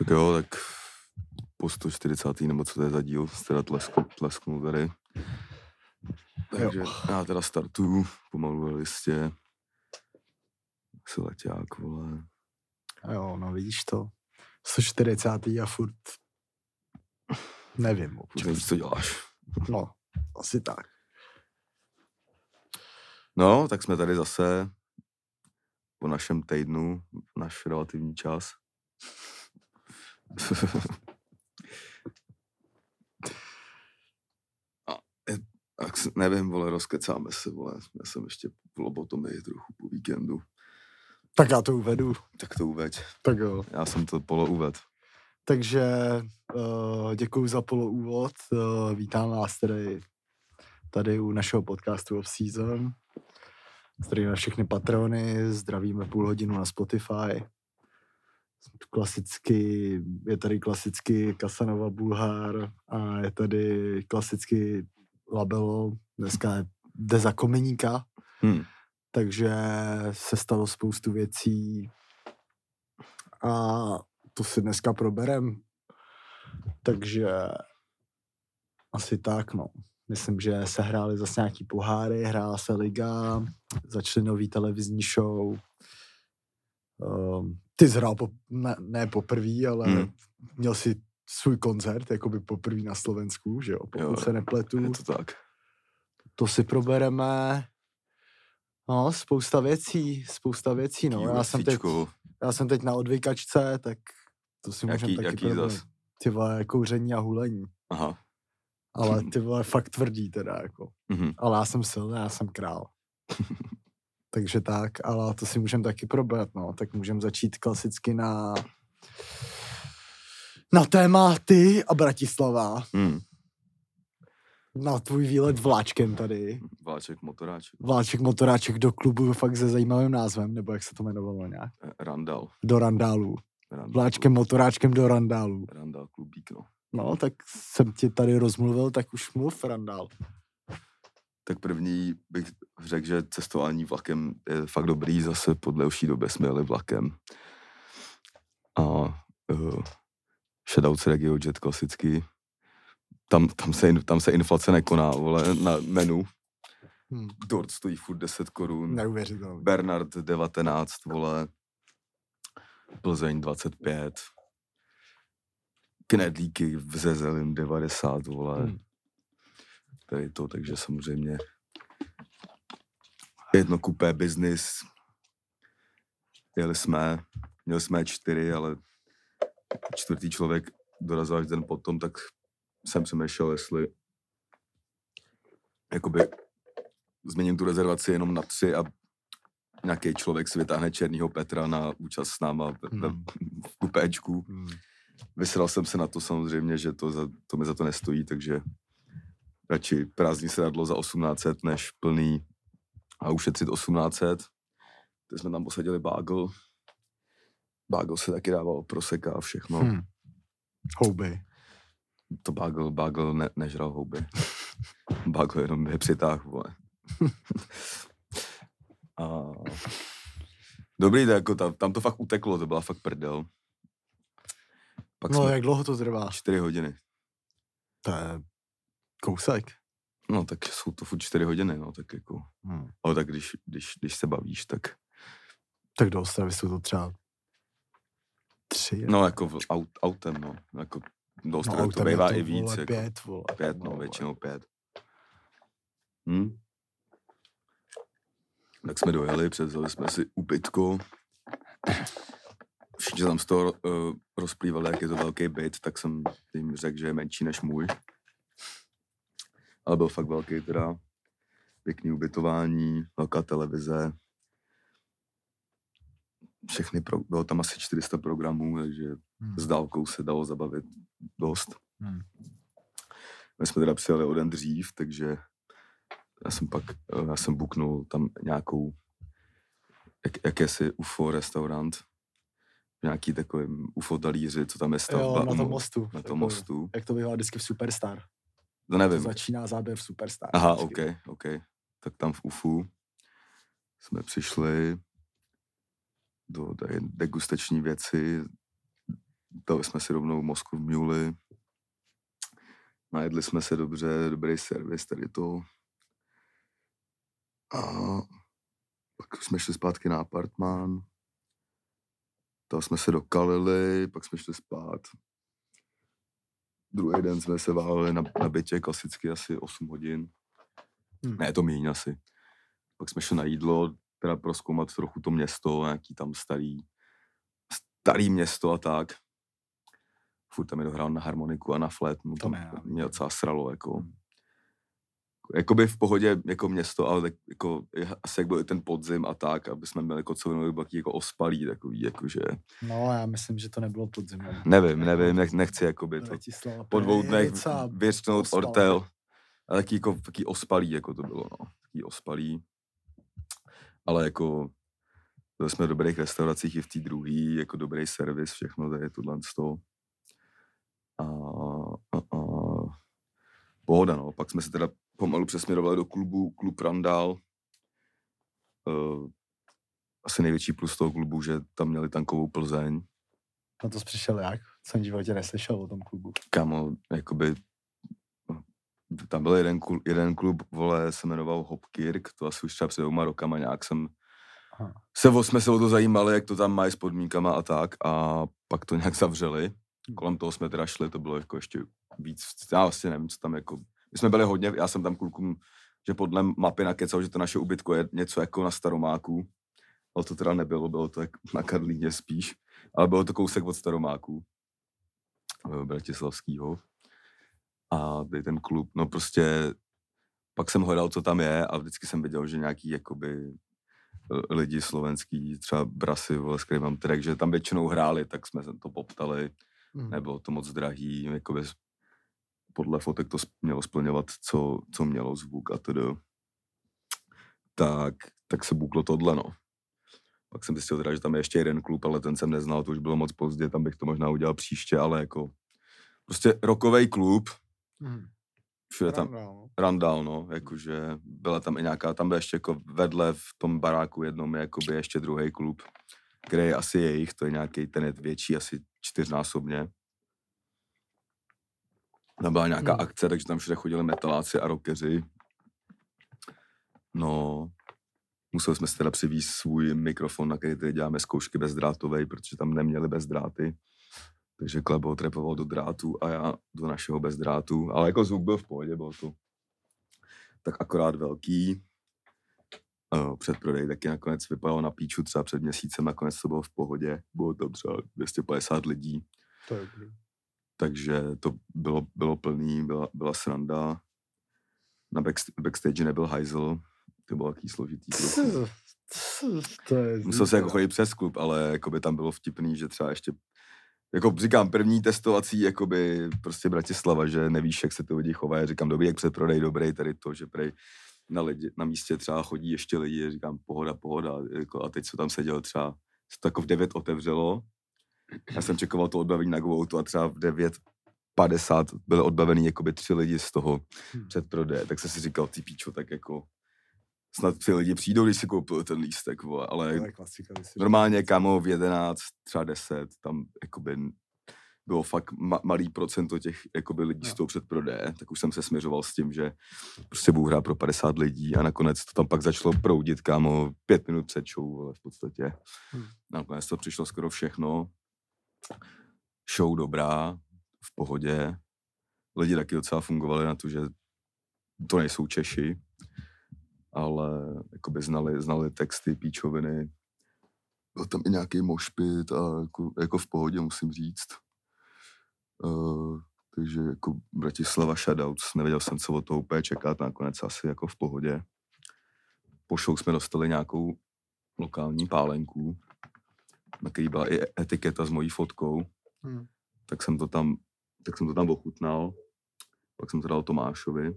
Tak jo, tak po 140. nebo co to je za díl, teda tlesknu, tlesknu tady. Takže Jo. já teda startuju pomalu ve listě. Si leťák, vole. A jo, no vidíš to. 140. a furt nevím. Občas. nevíš, co děláš. No, asi tak. No, tak jsme tady zase po našem týdnu, náš relativní čas. Tak nevím, vole, rozkecáme se, vole. Já jsem ještě v lobotomii trochu po víkendu. Tak já to uvedu. Tak to uveď. Tak jo. Já jsem to polo uved. Takže uh, děkuji za poloúvod. Uh, vítám vás tady, tady u našeho podcastu Off Season. Zdravíme všechny patrony, zdravíme půl hodinu na Spotify. Klasicky, je tady klasicky Kasanova Bulhár a je tady klasicky Labelo. Dneska je- jde za komeníka, Hm. takže se stalo spoustu věcí a to si dneska proberem. Takže asi tak, no. Myslím, že se hrály zase nějaký poháry, hrála se liga, začaly nový televizní show. Um, ty jsi hrál po, ne, ne poprvý, ale Hmm. hmm. měl si svůj koncert, jako by poprvé na Slovensku, že jo, pokud Jo, se nepletu. Je to tak. To si probereme. No, spousta věcí, spousta věcí, no. Já jsem, teď, já jsem teď na odvykačce, tak to si můžeme taky jaký zas? Ty vole, kouření a hulení. Aha. Ale ty vole, fakt tvrdý teda, jako. Mhm. Ale já jsem silný, já jsem král. Takže tak, ale to si můžeme taky probrat, no. Tak můžeme začít klasicky na na téma ty a Bratislava. Hm. Na tvůj výlet vláčkem tady. Vláček, motoráček. Vláček motoráček do klubu fakt se zajímavým názvem, nebo jak se to jmenovalo nějak. Eh, Randall. Do Randálu. Randall Vláčkem motoráčkem do Randálu. Randall klubík, no. No, tak jsem ti tady rozmluvil, tak už mluv Randál. Tak první bych řekl, že cestování vlakem je fakt dobrý, zase po delší době jsme jeli vlakem. A uh, Shoutout Regio Jet klasicky. Tam, tam, se, tam se inflace nekoná, vole, na menu. Hm. Dort stojí furt 10 korun. Neuvěřitelný. Bernard 19, vole. Plzeň 25. Knedlíky v Zezelin 90, vole. Hm. Tady to, takže samozřejmě jedno kupé business. Jeli jsme, měli jsme čtyři, ale čtvrtý člověk dorazil až den potom, tak jsem přemýšlel, jestli jakoby změním tu rezervaci jenom na tři a nějaký člověk si vytáhne Černýho Petra na účast s náma v, v, Hmm. v kupéčku. Hm. Vysral jsem se na to samozřejmě, že to, za, to mi za to nestojí, takže radši prázdní sedadlo za 1800 než plný a ušetřit 1800. Teď jsme tam posadili bágl. Bágl se taky dával proseka a všechno. Hm. Houby. To bágl, bágl ne, nežral houby. bágl jenom je přitáh, vole. a... Dobrý, tak jako tam, tam to fakt uteklo, to byla fakt prdel. Pak No, jsme jak dlouho to trvá? čtyři hodiny. To je kousek. No, tak jsou to furt čtyři hodiny, no, tak jako. Hm. Ale tak když, když, když se bavíš, tak, Tak do Ostravy jsou to třeba tři. no, jako v aut, autem, no, jako do Ostravy to autem je bývá i víc, vole, jako Pět, vole. pět, no, vole. většinou pět. Hm? Tak jsme dojeli, převzali jsme si ubytko. Všichni tam z toho uh, rozplývali, jak je to velký byt, tak jsem jim řekl, že je menší než můj. Ale byl fakt velký teda. Pěkný ubytování, velká televize. Všechny, pro, bylo tam asi 400 programů, takže Hm. s dálkou se dalo zabavit dost. Hm. My jsme teda přijeli o den dřív, takže já jsem pak, eh, já jsem buknul tam nějakou, jak, jakési UFO restaurant, nějaký takovým UFO talíři, co tam je stavba. Jo, na tom mo- mostu. Na tom mostu. Jak to bývá vždycky v Superstar. To To nevím. začíná záběr v Superstar. Aha. OK, OK. Tak tam v UFU jsme přišli do degustační věci, dali jsme si rovnou Moskvu v Mule. Najedli jsme se dobře, dobrý servis, tady to. A pak jsme šli zpátky na apartmán. Tam jsme se dokalili, pak jsme šli spát. Druhý den jsme se váleli na, na bytě, klasicky asi 8 hodin. Hmm. Ne, to méně asi. Pak jsme šli na jídlo, teda proskoumat trochu to město, nějaký tam starý, starý město a tak. Furt tam je dohrál na harmoniku a na flet, To tam mě docela sralo, jako. Hmm. Jakoby v pohodě jako město, ale tak jako, asi jak byl i ten podzim a tak, aby jsme měli kocovinu, byl taky jako ospalý, takový, jakože, No, já myslím, že to nebylo podzim. nevím, nevím, nech, nechci jakoby to po dvou dnech vyřknout ortel. A taky, jako, taky ospalý, jako to bylo, no. Taký ospalý. Ale jako byli jsme v dobrých restauracích i v té druhé, jako dobrý servis, všechno tady tohle z toho. A, a, a, pohoda, no. Pak jsme se teda pomalu přesměrovali do klubu, klub Randall. Uh, asi největší plus toho klubu, že tam měli tankovou Plzeň. Na to jsi přišel jak? Jsem v životě neslyšel o tom klubu. Kamo, jakoby, tam byl jeden, klub, jeden klub, vole, se jmenoval Hopkirk, to asi už třeba před dvěma rokama nějak jsem, Aha. se, jsme se o to zajímali, jak to tam mají s podmínkama a tak a pak to nějak zavřeli. Kolem toho jsme teda šli, to bylo jako ještě víc, já vlastně nevím, co tam jako, my jsme byli hodně, já jsem tam klukům, že podle mapy nakecal, že to naše ubytko je něco jako na Staromáku, ale to teda nebylo, bylo to jak na Karlíně spíš, ale bylo to kousek od Staromáku, eh, Bratislavskýho. A tady ten klub, no prostě pak jsem hledal, co tam je a vždycky jsem viděl, že nějaký jakoby eh, lidi slovenský, třeba Brasy, vole, s kterým mám track, že tam většinou hráli, tak jsme se to poptali, Hmm. nebylo to moc drahý, jakoby podle fotek to mělo splňovat, co, co mělo zvuk a tedy. Tak, tak se buklo tohle, no. Pak jsem zjistil teda, že tam je ještě jeden klub, ale ten jsem neznal, to už bylo moc pozdě, tam bych to možná udělal příště, ale jako prostě rokový klub, Hmm. všude tam, Pravda, no. Randall, no, jakože byla tam i nějaká, tam byl ještě jako vedle v tom baráku jednom je jakoby ještě druhý klub, který je asi jejich, to je nějaký, ten je větší, asi čtyřnásobně. Tam byla nějaká Hmm. akce, takže tam všude chodili metaláci a rockeři. No, museli jsme si teda přivést svůj mikrofon, na který tady děláme zkoušky bezdrátovej, protože tam neměli bezdráty. Takže Klebo trepoval do drátu a já do našeho bezdrátu. Ale jako zvuk byl v pohodě, bylo to tak akorát velký. Uh, předprodej taky nakonec vypadalo na píču třeba před měsícem, nakonec to bylo v pohodě. Bylo tam třeba 250 lidí, To je dobrý. Takže to bylo, bylo plný, byla, byla sranda. Na backst- backstage nebyl hajzl, to bylo taký složitý. trochu. To je Musel se jako chodit přes klub, ale jakoby tam bylo vtipný, že třeba ještě jako říkám, první testovací, jakoby prostě Bratislava, že nevíš, jak se ty lidi chovají. Říkám, dobrý, jak předprodej, dobrý, tady to, že prej na, lidi, na místě třeba chodí ještě lidi, říkám, pohoda, pohoda. Jako, a teď co tam sedělo třeba, se to jako v 9 otevřelo. Já jsem čekoval to odbavení na Go a třeba v 9.50 byly odbavený jakoby tři lidi z toho Hmm. předprodeje. Tak jsem si říkal, ty píčo, tak jako snad tři lidi přijdou, když si koupil ten lístek, vole, ale To je klasika. Normálně, kámo, v 11, třeba 10, tam jakoby bylo fakt ma- malý procento těch jakoby lidí z Jo. toho předprodeje, tak už jsem se směřoval s tím, že prostě budu hrát pro 50 lidí a nakonec to tam pak začalo proudit, kámo, pět minut před show, vole, v podstatě. Hmm. Nakonec to přišlo skoro všechno. Show dobrá, v pohodě. Lidi taky docela fungovali na to, že to nejsou Češi, ale jakoby znali, znali texty, píčoviny. Byl tam i nějaký mošpit a jako, jako v pohodě, musím říct. Uh, takže jako Bratislava shoutouts, nevěděl jsem, co od toho úplně čekat, nakonec asi jako v pohodě. Po show jsme dostali nějakou lokální pálenku, na který byla i etiketa s mojí fotkou, Hmm. tak jsem to tam, tak jsem to tam ochutnal. Pak jsem to dal Tomášovi.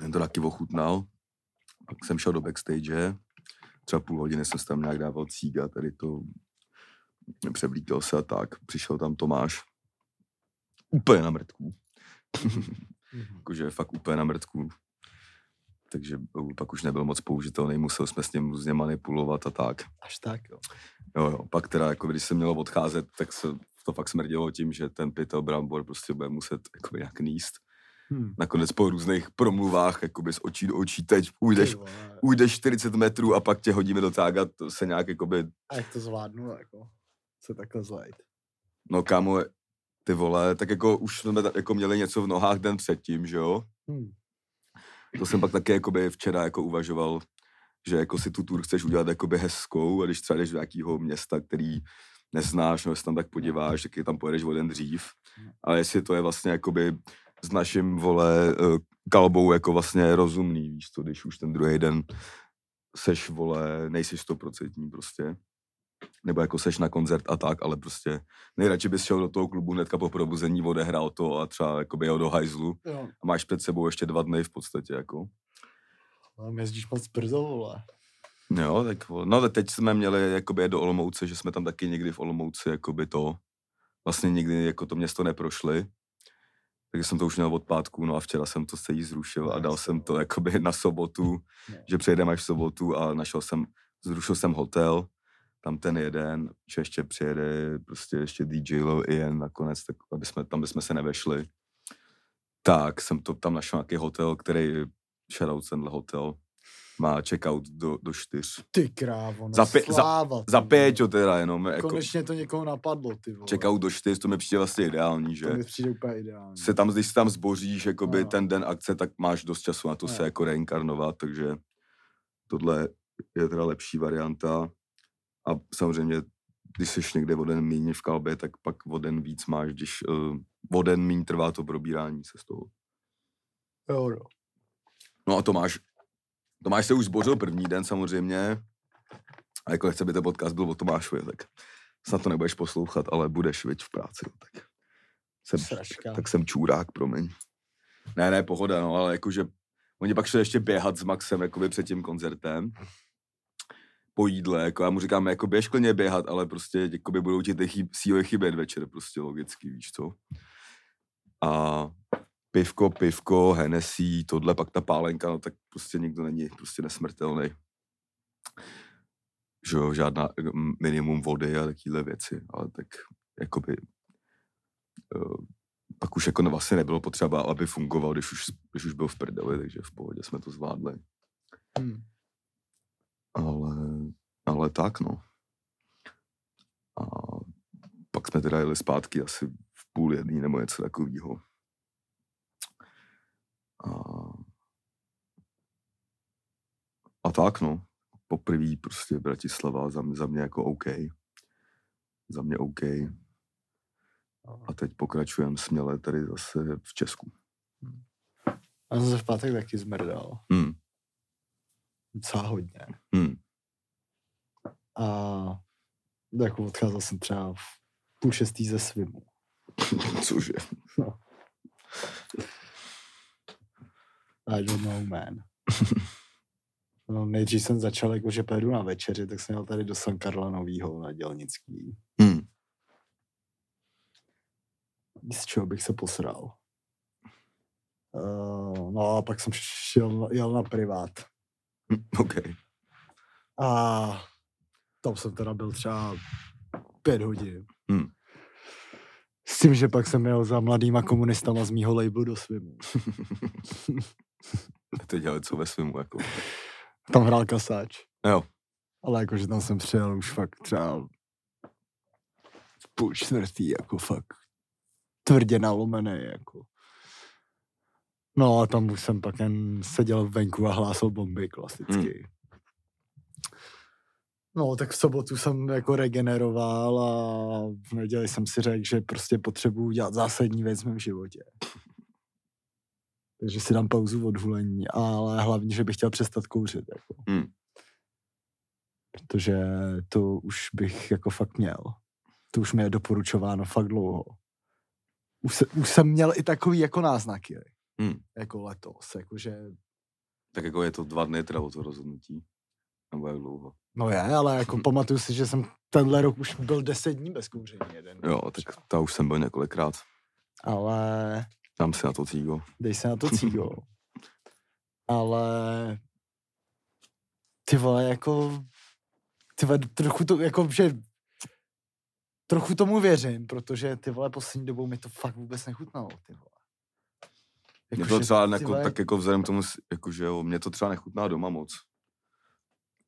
Ten to taky ochutnal. Pak jsem šel do backstage. Třeba půl hodiny jsem tam nějak dával cíga, tady to převlíkal se a tak. Přišel tam Tomáš. Úplně na mrtku. Mhm. Jakože fakt úplně na mrtku. Takže pak už nebyl moc použitelný, musel jsme s ním různě manipulovat a tak. Až tak, jo. Jo, jo, pak teda, jako když se mělo odcházet, tak se to fakt smrdilo tím, že ten pytel brambor prostě bude muset jako nějak níst. Hm. Nakonec po různých promluvách, jakoby z očí do očí, teď ujdeš, ujdeš 40 metrů a pak tě hodíme do tága, to se nějak jakoby, A jak to zvládnu, jako se takhle zlejt. no kámo, ty vole, tak jako už jsme jako měli něco v nohách den předtím, že jo? Hm. To jsem pak také jakoby včera jako uvažoval, že jako si tu tour chceš udělat jakoby hezkou a když třeba jdeš do nějakého města, který neznáš, nebo se tam tak podíváš, tak je tam pojedeš o den dřív. Ale jestli to je vlastně jakoby s naším, vole, eh, kalbou jako vlastně rozumný, víš to, když už ten druhý den seš, vole, nejsi stoprocentní prostě. Nebo jako seš na koncert a tak, ale prostě nejradši bys šel do toho klubu hnedka po probuzení, odehrál to a třeba jakoby jel do hajzlu Jo, a máš před sebou ještě dva dny v podstatě, jako. ale jezdíš moc brzo, vole. Jo, tak no teď jsme měli jakoby do Olomouce, že jsme tam taky někdy v Olomouci jakoby to, vlastně nikdy jako to město neprošli, takže jsem to už měl od pátku, no a včera jsem to celý zrušil a dal jsem to jakoby na sobotu, No. že přejedeme až v sobotu a našel jsem, zrušil jsem hotel, tam ten jeden, že ještě přijede prostě ještě DJ Low Ian nakonec, tak aby jsme, tam bychom se nevešli. Tak jsem to tam našel nějaký hotel, který, shoutout tenhle hotel, má checkout do, do čtyř. Ty krávo, no Za pě- za- sláva, Za vole. Péťo teda jenom, jako Konečně to někoho napadlo, ty vole. checkout do čtyř, to mi přijde vlastně ideální, že To mi přijde úplně ideální. se tam, když se tam zboříš, jakoby No. ten den akce, tak máš dost času na to se No. jako reinkarnovat, takže tohle je teda lepší varianta. A samozřejmě, když jsi někde o den míň v kalbě, tak pak o den víc máš, když uh, o den míň trvá to probírání se z toho. Jo, no. No a Tomáš, Tomáš se už zbořil první den samozřejmě. A jako nechce, aby ten podcast byl o Tomášovi, tak snad to nebudeš poslouchat, ale budeš, viď, v práci. no, Tak jsem, Sračka. tak jsem čůrák, promiň. Ne, ne, pohoda, no, ale jakože oni pak šli ještě běhat s Maxem jakoby před tím koncertem po jídle, jako já mu říkám, jako běž klidně běhat, ale prostě jakoby budou ti ty chyb, síly chybět večer, prostě logicky, víš co. A pivko, pivko, Hennessy, tohle, pak ta pálenka, no tak prostě nikdo není prostě nesmrtelný. Že jo, žádná m- minimum vody a takovéhle věci, ale tak jakoby eh, pak už jako vlastně nebylo potřeba, aby fungoval, když už, když už byl v prdeli, takže v pohodě jsme to zvládli. Hm. Ale, ale tak, no. A pak jsme teda jeli zpátky asi v půl jedný nebo něco takového. A, a tak, no. Poprvé prostě Bratislava za mě, za mě jako OK. Za mě OK. A teď pokračujeme směle tady zase v Česku. Já jsem se v pátek taky zmrdal. Hmm, Docela hodně. hmm. A jako odcházel jsem třeba v půl šestý ze svimu. Cože? I don't know, man. No, nejdřív jsem začal, jako, že pojedu na večeři, tak jsem jel tady do San Karla Novýho na Dělnický. Hmm. Z čeho bych se posral. Uh, no a pak jsem šel, jel na privát. hm, OK. A tam jsem teda byl třeba pět hodin. Hmm. S tím, že pak jsem jel za mladýma komunistama z mýho labelu do svimu. Ty dělali co ve svém, jako. Tam hrál kasáč. Jo. Ale jakože tam jsem přijel už fakt třeba půl čtvrtý, jako fakt tvrdě nalomený, jako. No a tam už jsem pak jen seděl venku a hlásil bomby klasicky. No, tak v sobotu jsem jako regeneroval a v neděli jsem si řekl, že prostě potřebuji dělat zásadní věc v mém životě. Takže si dám pauzu od hulení, ale hlavně, že bych chtěl přestat kouřit. Jako. Hmm. Protože to už bych jako fakt měl. To už mi je doporučováno fakt dlouho. Už, se, už jsem měl i takový jako náznaky, Hmm. jako letos, jakože, Tak jako je to dva dny teda o to rozhodnutí. Nebo jak dlouho. no je, ale jako pamatuju si, že jsem tenhle rok už byl deset dní bez kouření jeden. Jo, tak ta už jsem byl několikrát. Ale Dám si na to cígo. dej se na to cígo. ale ty vole, jako ty vole, trochu to, jako, že trochu tomu věřím, protože ty vole poslední dobou mi to fakt vůbec nechutnalo, ty vole. Mě Jako, to že třeba ty jako, vole- tak jako vzhledem k tomu, jako, že jo, mě to třeba nechutná doma moc.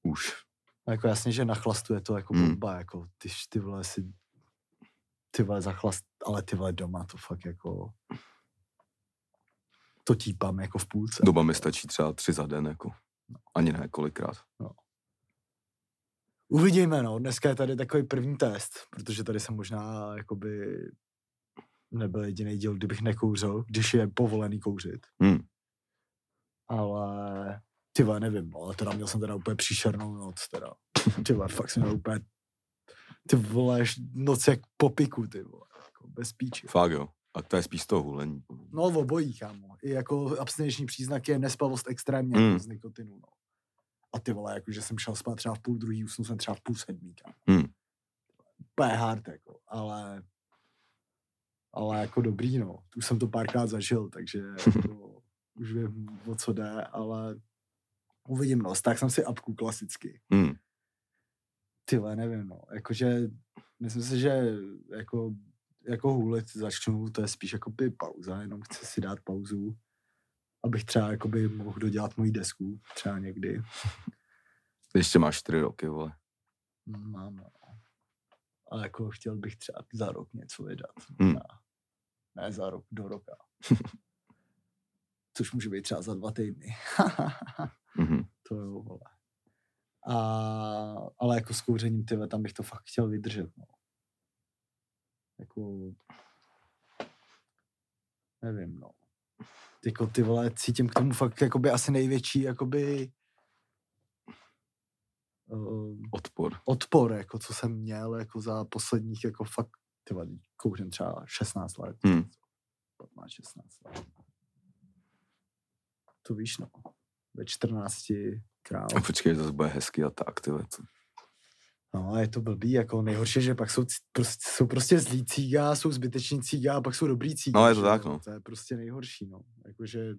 Už. No Jako jasně, že na chlastu je to jako Hmm. bomba, jako ty, ty vole si, ty vole za chlast, ale ty vole doma to fakt jako, to típám jako v půlce. Doba mi stačí třeba tři za den, jako. Ani ne, kolikrát. Uvidíme, no. Dneska je tady takový první test, protože tady jsem možná jakoby nebyl jediný díl, kdybych nekouřil, když je povolený kouřit. Hmm. Ale ty vole, nevím, no, ale teda měl jsem teda úplně příšernou noc, teda. Ty vole, fakt jsem měl úplně ty vole, noc jak po piku, ty vole, jako bez píči. Fakt jo. A to je spíš toho hulení. No obojí, kámo. I jako abstinenční příznak je nespavost extrémně jako z nikotinu, no. A ty vole, jako, že jsem šel spát třeba v půl druhý, usnul jsem třeba v půl sedmý, kámo. Hmm. Úplně hard, jako, ale ale jako dobrý, no. Už jsem to párkrát zažil, takže jako, už vím, o co jde, ale uvidím, no. Tak jsem si apku klasicky. Hmm. Ty vole, nevím, no. Jakože, myslím si, že jako, jako hůlit začnu, to je spíš jako by pauza, jenom chci si dát pauzu, abych třeba jakoby mohl dodělat moji desku, třeba někdy. Ještě máš čtyři roky, vole. Mám, no. Ale jako chtěl bych třeba za rok něco vydat. Hmm. možná. Ne za rok, do roka. Což může být třeba za dva týdny. Mhm. to jo, vole. A, ale jako s kouřením, tyhle, tam bych to fakt chtěl vydržet, no. Jako, nevím, no. Jako ty vole, cítím k tomu fakt jakoby asi největší, jakoby uh, Odpor. odpor, jako co jsem měl, jako za posledních, jako fakt, ty vole, kouřím třeba 16 let. Hmm. 15, 16 let. To víš, no. Ve 14 král. A počkej, zase bude hezky a tak, ty to. No, a je to blbý, jako nejhorší, že pak jsou, prostě, jsou prostě zlí cíga, jsou zbyteční cíga a pak jsou dobrý cíga. No, je to tak, no. To je prostě nejhorší, no. Jakože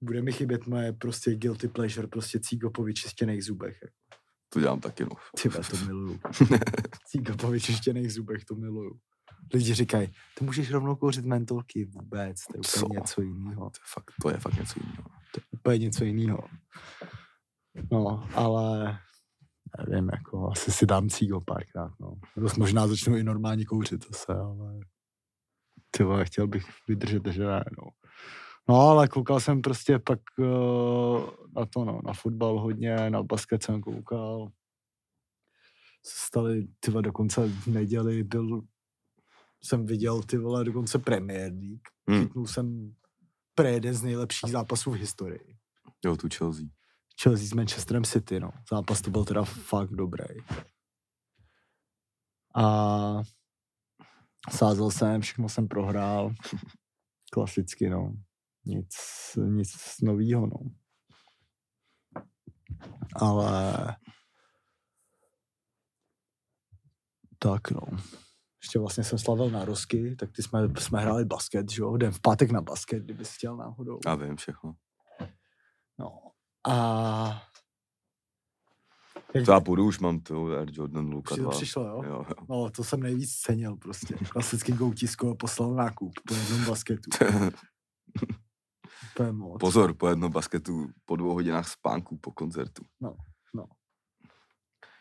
bude mi chybět moje prostě guilty pleasure, prostě cígo po vyčištěných zubech. Jako. To dělám taky, no. Ty vole, to miluju. Cígo po vyčištěných zubech, to miluju. Lidi říkají, ty můžeš rovnou kouřit mentolky, vůbec, to je úplně Co? něco jiného. To je fakt, to je fakt něco jiného. úplně něco jiného. No, ale nevím, jako asi si dám cígo párkrát, no. Nebo možná začnu i normálně kouřit zase, ale ty vole, chtěl bych vydržet, že ne, no. No, ale koukal jsem prostě pak uh, na to, no, na fotbal hodně, na basket jsem koukal. Stali, ty vole, dokonce v neděli byl, jsem viděl, ty vole, dokonce Premier League. Hmm. Chytnul jsem pre jeden z nejlepších zápasů v historii. Jo, tu Chelsea. Chelsea s Manchesterem City, no. Zápas to byl teda fakt dobrý. A sázel jsem, všechno jsem prohrál. Klasicky, no. Nic, nic novýho, no. Ale tak, no. Ještě vlastně jsem slavil na Rosky, tak ty jsme, jsme hráli basket, že jo? Jdem v pátek na basket, kdyby si chtěl náhodou. Já vím všechno. No. A... Jak To já půjdu, už mám to Air Jordan Luka Už ti to 2. přišlo, jo? Jo, jo. No, to jsem nejvíc cenil prostě. Klasicky Goutisko poslal nákup po jednom basketu. To je moc. Pozor, po jednom basketu, po dvou hodinách spánku po koncertu.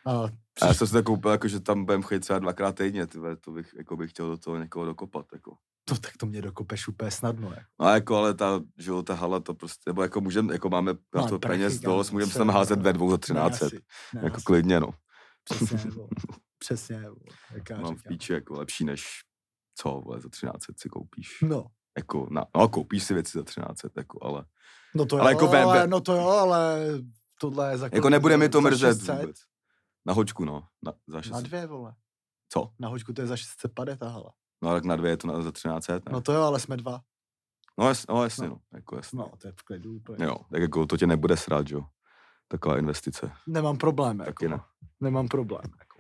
A A já jsem si to koupil, jako, že tam budem chodit třeba dvakrát týdně, ty vole, to bych, jako bych chtěl do toho někoho dokopat, jako. to, tak to mě dokopeš úplně snadno. Jako. No jako, ale ta, že jo, ta hala to prostě, nebo jako můžem, jako máme na Mám to prachy, peněz dost, můžeme se tam házet ve dvou za Ne, 13, asi. Ne, jako asi. klidně, no. Přesně, vole. Přesně, vole. Jak já Mám v píči jako lepší než co, vole, za 13 si koupíš. No, Jako, na, no, koupíš si věci za 13, jako, ale, no to jo, Ale ale, jako ale, no to jo, ale tohle je za jako nebude mi to mrzet 600? vůbec. Na hoďku, no, na, za 600. Na dvě, vole. Co? Na hoďku to je za 600 pade ta hala. No, tak na dvě je to na, za 13, ne? No to jo, ale jsme dva. No, jas, no jasně, No. no. Jako jasně. No, to je v klidu úplně. Jo, tak jako to tě nebude srát, jo. Taková investice. Nemám problém, Taky jako. ne. Nemám problém, jako.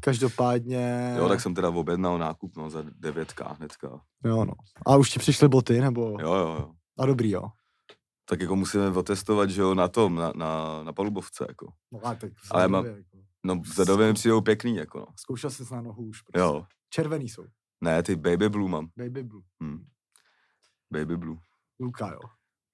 Každopádně... Jo, tak jsem teda objednal nákup, no, za 9k hnedka. Jo, no. A už ti přišly boty, nebo... Jo, jo, jo. A dobrý, jo. Tak jako musíme otestovat, že jo, na tom, na, na, na palubovce, jako. No a tak Ale mám- vzhledově, jako. No, vzadově mi přijdou pěkný, jako no. Zkoušel jsi na nohu už. Prostě. Jo. Červený jsou. Ne, ty Baby Blue mám. Baby blue. Hm. Baby Blue. Luka, jo.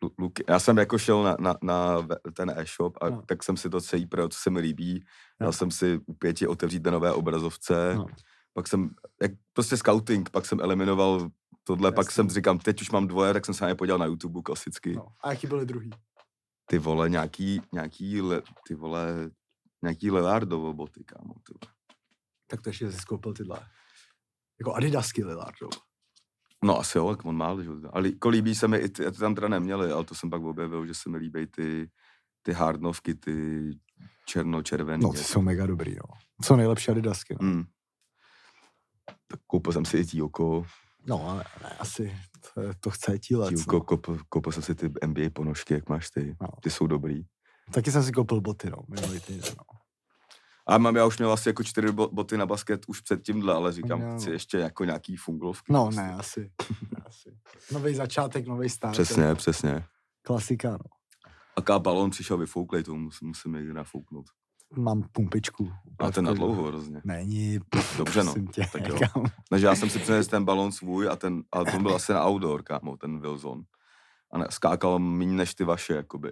Lu- Luky. Já jsem jako šel na, na, na ten e-shop a No. tak jsem si to celý pro, co se mi líbí. Dal No. jsem si u pěti otevřít nové obrazovce. No. Pak jsem, jak prostě scouting, pak jsem eliminoval tohle, pak Jasně. jsem říkám, teď už mám dvoje, tak jsem se na ně podíval na YouTube klasicky. no. A jaký byly druhý? Ty vole, nějaký, nějaký, le, ty vole, nějaký Lillardovo boty, kámo, ty vole. Tak to ještě jsi koupil tyhle. Jako Adidasky Lillardov. No asi jo, jak on má, že? jo. ale jako líbí se mi i ty, ty tam teda neměli, ale to jsem pak objevil, že se mi líbí ty, ty hardnovky, ty černo-červený. No, ty jsou mega dobrý, no. Co nejlepší Adidasky, no. Mm. Tak koupil jsem si i tílko, No, ale ne, asi to, to chce tílec. tílko No. koupil, koupil jsem si ty NBA ponožky, jak máš ty, No. ty jsou dobrý. Taky jsem si koupil boty, no, minulý týden, no. A mám, já už měl asi jako čtyři bo- boty na basket už před tímhle, ale říkám, Jo. chci ještě jako nějaký funglovky. No, prostě. ne, asi. ne, asi. Nový začátek, nový start. Přesně, přesně. Klasika, no. A ká balón přišel vyfouklej, to musím, musím někdy nafouknout. Mám pumpičku. A ten na klidu. dlouho hrozně. Není, Dobře no, tě, tak jo. kámo. Takže já jsem si přinesl ten balón svůj a ten, ale to byl asi na outdoor, kámo, ten Wilson. A ne, skákal méně než ty vaše, jakoby.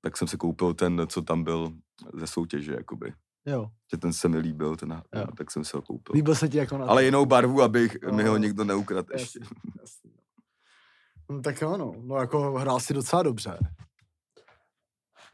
Tak jsem si koupil ten, co tam byl ze soutěže, jakoby. Jo, Že ten se mi líbil, ten, Jo. tak jsem si ho koupil. líbil se ti jako na Ale jinou barvu, abych mi ho No, někdo neukradl Jasný, ještě. jasný, no. No, tak jo, no. no jako hrál si docela dobře.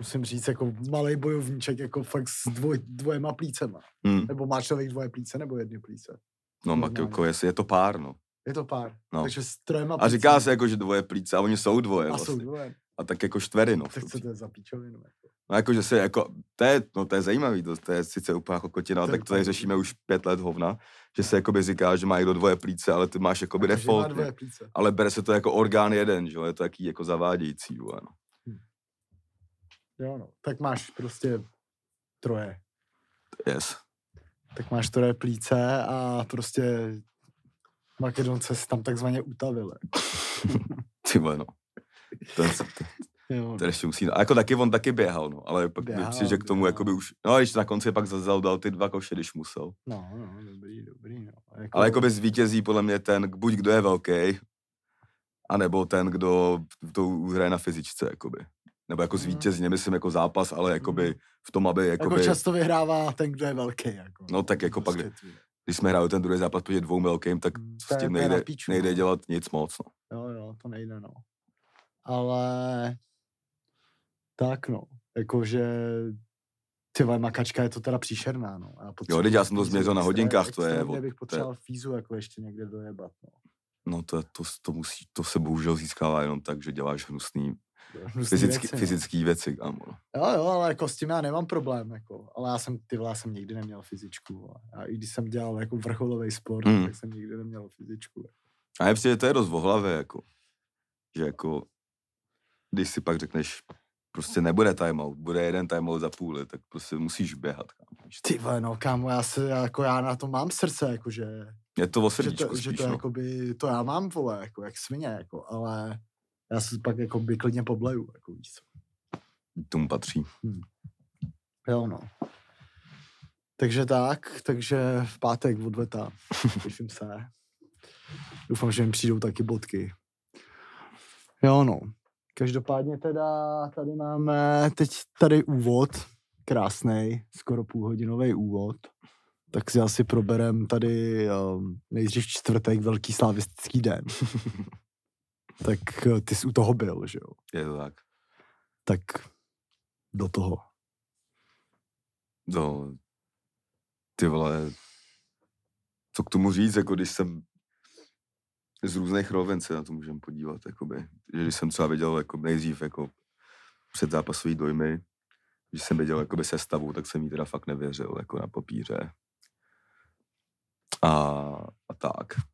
Musím říct, jako malý bojovníček, jako fakt s dvoj, dvojema plícema. Hmm. Nebo má člověk dvoje plíce, nebo jedny plíce. No, jako je, je to pár, no. Je to pár. No. Takže s trojema A říká se jako, že dvoje plíce, a oni jsou dvoje a jsou vlastně. dvoje. A tak jako čtvery, no. Tak co to je za píčovinu? Jako. No jako, že se jako, to je, no to je zajímavý, to, to je sice úplně kotina, To je tak to tady řešíme už pět let hovna, že se jakoby říká, že má někdo dvoje plíce, ale ty máš jakoby Jako, default, ale bere se to jako orgán jeden, že jo, je to taký jako zavádějící, vole, no. Jo, no. Tak máš prostě troje. Yes. Tak máš troje plíce a prostě Makedonce se tam takzvaně utavili. Ty vole, no. Ten, se- ten, Jo, ten ještě musí, no. A jako taky on taky běhal, no, ale pak Běhal, přijde, že k tomu běhal. jakoby už, no a když na konci pak zazal, dal ty dva koše, když musel. no, no, dobrý, dobrý. No. A Jako, Ale jakoby zvítězí podle mě ten, buď kdo je velký, anebo ten, kdo to hraje na fyzičce, jakoby. Nebo jako zvítězí, nemyslím jako zápas, ale jakoby Mm. v tom, aby jako jakoby, často vyhrává ten, kdo je velký. Jako, No, tak jako pak- Prostě když jsme hráli ten druhý zápas proti dvou velkým, tak Mm, s tím nejde, píču, nejde no. dělat nic moc. No. Jo, jo, to nejde, no. Ale tak, no. Jakože ty makačka je to teda příšerná, no. A potřebuji teď já jsem to změřil na extra- hodinkách, to je od- bych potřeboval fízu jako ještě někde dojebat, no. No to, to, to, musí, to se bohužel získává jenom tak, že děláš Hnusný fyzický, věci, no. fyzický věci, kámo. no. Jo, jo, ale jako s tím já nemám problém, jako. Ale já jsem, ty vole, já jsem nikdy neměl fyzičku. A i když jsem dělal jako vrcholový sport, Mm. tak jsem nikdy neměl fyzičku. A je přijde, to je dost v hlavě, jako, že jako, když si pak řekneš, prostě nebude timeout, bude jeden timeout za půl, tak prostě musíš běhat. Kámo. Ty vole, no kámo, já, se, jako já na to mám srdce, jakože Je to o že srdíčku to, že spíš, to no. jakoby, to já mám, vole, jako jak svině, jako, ale já se pak jako by klidně pobleju, jako víš co. Tomu patří. Jo, no. Takže tak, takže v pátek odveta, těším se. Doufám, že mi přijdou taky bodky. Jo, no. Každopádně teda tady máme teď tady úvod, krásný, skoro půlhodinový úvod. Tak si asi proberem tady um, nejdřív čtvrtek, velký slavistický den. tak eh, ty jsi u toho byl, že jo? Je to tak. Tak do toho. No, ty vole, co k tomu říct, jako když jsem z různých rovin se na to můžeme podívat, jakoby. Že když jsem třeba viděl jako nejdřív jako předzápasový dojmy, když jsem viděl jakoby sestavu, tak jsem jí teda fakt nevěřil, jako na papíře. A, a tak.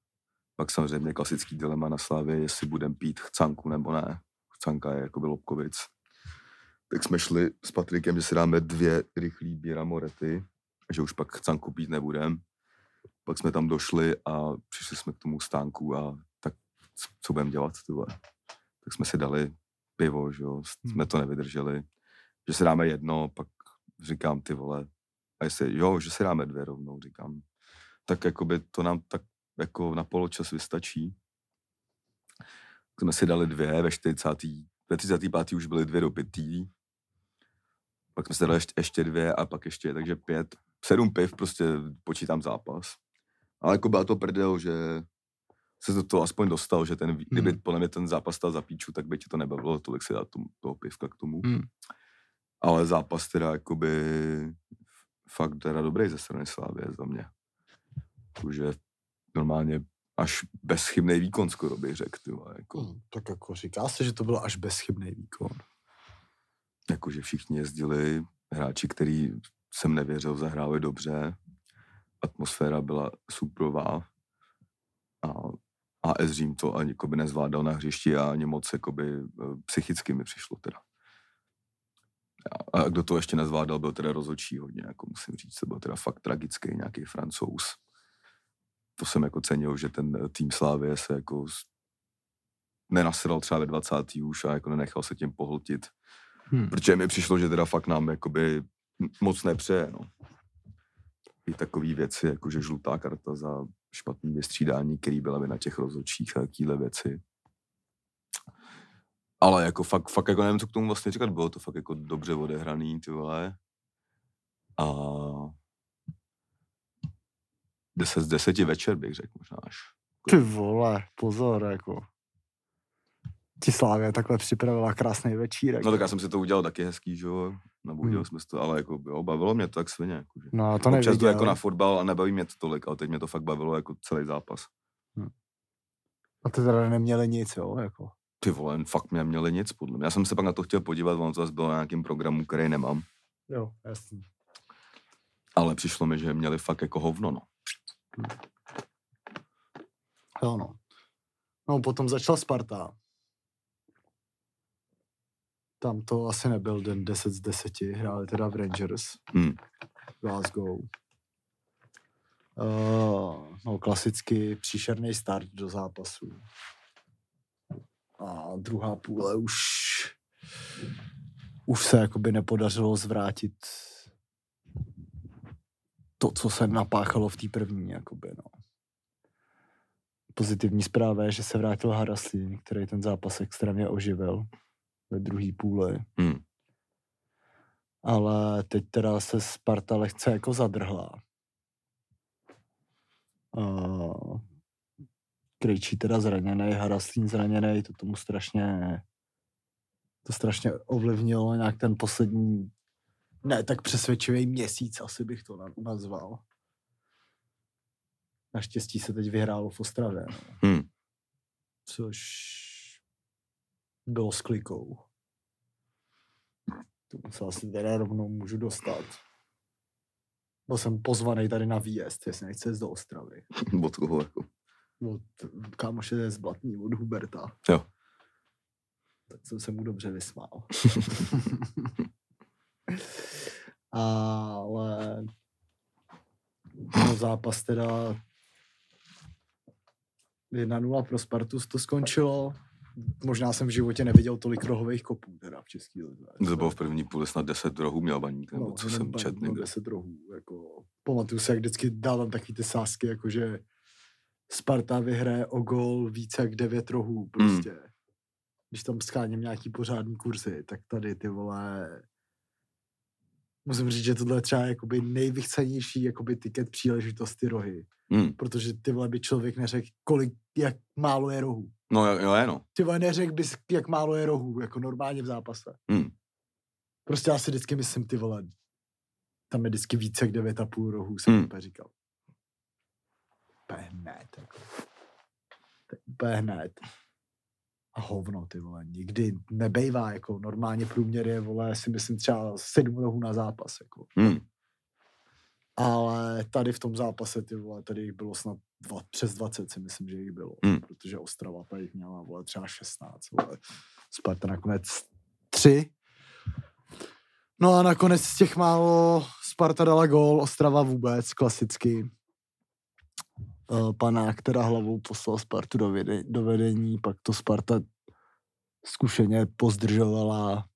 Pak samozřejmě klasický dilema na Slávě, jestli budem pít chcanku nebo ne. Chcanka je jakoby Lobkovic. Tak jsme šli s Patrikem, že si dáme dvě rychlý bíra morety, že už pak chcanku pít nebudem. Pak jsme tam došli a přišli jsme k tomu stánku a tak co budeme dělat, ty vole. tak jsme si dali pivo, že jo, Hmm. jsme to nevydrželi, že si dáme jedno, pak říkám ty vole, a jestli, jo, že si dáme dvě rovnou, říkám, tak jakoby to nám tak jako na poločas vystačí. Tak jsme si dali dvě, ve 40. ve 35. už byly dvě dopitý, pak jsme si dali ještě, ještě dvě a pak ještě, takže pět, sedm piv, prostě počítám zápas. Ale jako byla to prdel, že se do toho aspoň dostal, že ten, kdyby Hmm. podle mě ten zápas stal za píču, tak by tě to nebavilo tolik si dát tomu, toho pivka k tomu. Hmm. Ale zápas teda jakoby fakt teda dobrý ze strany Slávě za mě. Jakože normálně až bezchybný výkon skoro bych řekl, ty vole, jako, Hmm, tak jako říká se, že to byl až bezchybný výkon. jakože všichni jezdili, hráči, který jsem nevěřil, zahráli dobře, atmosféra byla superová a AS Řím to ani jakoby nezvládal na hřišti a ani moc jakoby, eh, psychicky mi přišlo teda. A a kdo to ještě nezvládal, byl teda rozhodčí hodně, jako musím říct, to byl teda fakt tragický nějaký francouz. To jsem jako cenil, že ten eh, tým Slávie se jako nenasral třeba ve 20. už a jako nenechal se tím pohltit. Hmm. Protože mi přišlo, že teda fakt nám jakoby moc nepřeje, no. I takové věci, jako že žlutá karta za špatný vystřídání, který byla by na těch rozhodčích a takovéhle věci. Ale jako fakt, fakt jako nevím, co k tomu vlastně říkat, bylo to fakt jako dobře odehraný, ty vole. A 10 z 10 večer bych řekl možná až. Ty vole, pozor, jako. Ti Slávě takhle připravila krásný večírek. No tak já jsem si to udělal taky hezký, že jo, nabudil Hmm. jsme to, ale jako jo, bavilo mě to tak svině, jako, že. No, to Občas jdu jako na fotbal a nebaví mě to tolik, ale teď mě to fakt bavilo jako celý zápas. A ty teda neměli nic, jo, jako. Ty vole, fakt mě měli nic, podle mě. Já jsem se pak na to chtěl podívat, ono to zase bylo na nějakým programu, který nemám. Jo, jasný. Ale přišlo mi, že měli fakt jako hovno, no. Jo, no. No, potom začal Sparta. Tam to asi nebyl den 10 z 10, hráli teda v Rangers, Hmm. Glasgow. Uh, no, klasicky příšerný start do zápasu. A druhá půle už už se jakoby nepodařilo zvrátit to, co se napáchalo v té první, jakoby, no. Pozitivní zpráva je, že se vrátil Haraslín, který ten zápas extrémně oživil ve druhé půli. Hmm. Ale teď teda se Sparta lehce jako zadrhla. Uh, Krejčí teda zraněný, Haraslín zraněný, to tomu strašně to strašně ovlivnilo nějak ten poslední ne tak přesvědčivý měsíc, asi bych to na- nazval. Naštěstí se teď vyhrálo v Ostravě, no, Hmm. což bylo s klikou. Tomu se asi teda rovnou můžu dostat. Byl jsem pozvaný tady na výjezd, jestli nechce jít do Ostravy. Od koho jako. Od kámoše je z Blatní, od Huberta. Jo. Tak jsem se mu dobře vysmál. Ale no, zápas teda 1-0 pro Spartus to skončilo. Možná jsem v životě neviděl tolik rohových kopů teda v České lize. To bylo v první půli snad 10 rohů měl baník, nebo co jenom jsem tam čet bylo někde. 10 rohů. Jako, pamatuju si, jak vždycky dávám takový ty sásky, jako že Sparta vyhraje o gol více jak 9 rohů prostě. Mm. Když tam scháním nějaký pořádný kurzy, tak tady ty vole musím říct, že tohle je třeba jakoby nejvychcenější jakoby tiket příležitosti rohy. Hmm. Protože ty vole by člověk neřekl, kolik, jak málo je rohů. No jo, jo, no. Ty vole neřekl bys, jak málo je rohů, jako normálně v zápase. Hmm. Prostě já si vždycky myslím, ty vole, tam je vždycky více jak 9,5 rohů, jsem Hmm. úplně říkal. Úplně hned, jako. Úplně hned. A hovno, ty vole, nikdy nebejvá, jako normálně průměr je, vole, si myslím třeba 7 rohů na zápas, jako. Hmm. Ale tady v tom zápase, ty vole, tady jich bylo snad dva, přes 20, si myslím, že jich bylo. Hmm. Protože Ostrava tady jich měla, vole, třeba 16, vole. Sparta nakonec 3. No a nakonec z těch málo Sparta dala gól, Ostrava vůbec, klasicky. Eh, Panák teda hlavou poslal Spartu do, vede, do vedení, pak to Sparta zkušeně pozdržovala.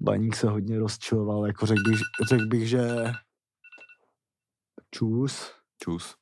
Baník se hodně rozčiloval, jako řekl bych, řekl bych, že čus. Čus.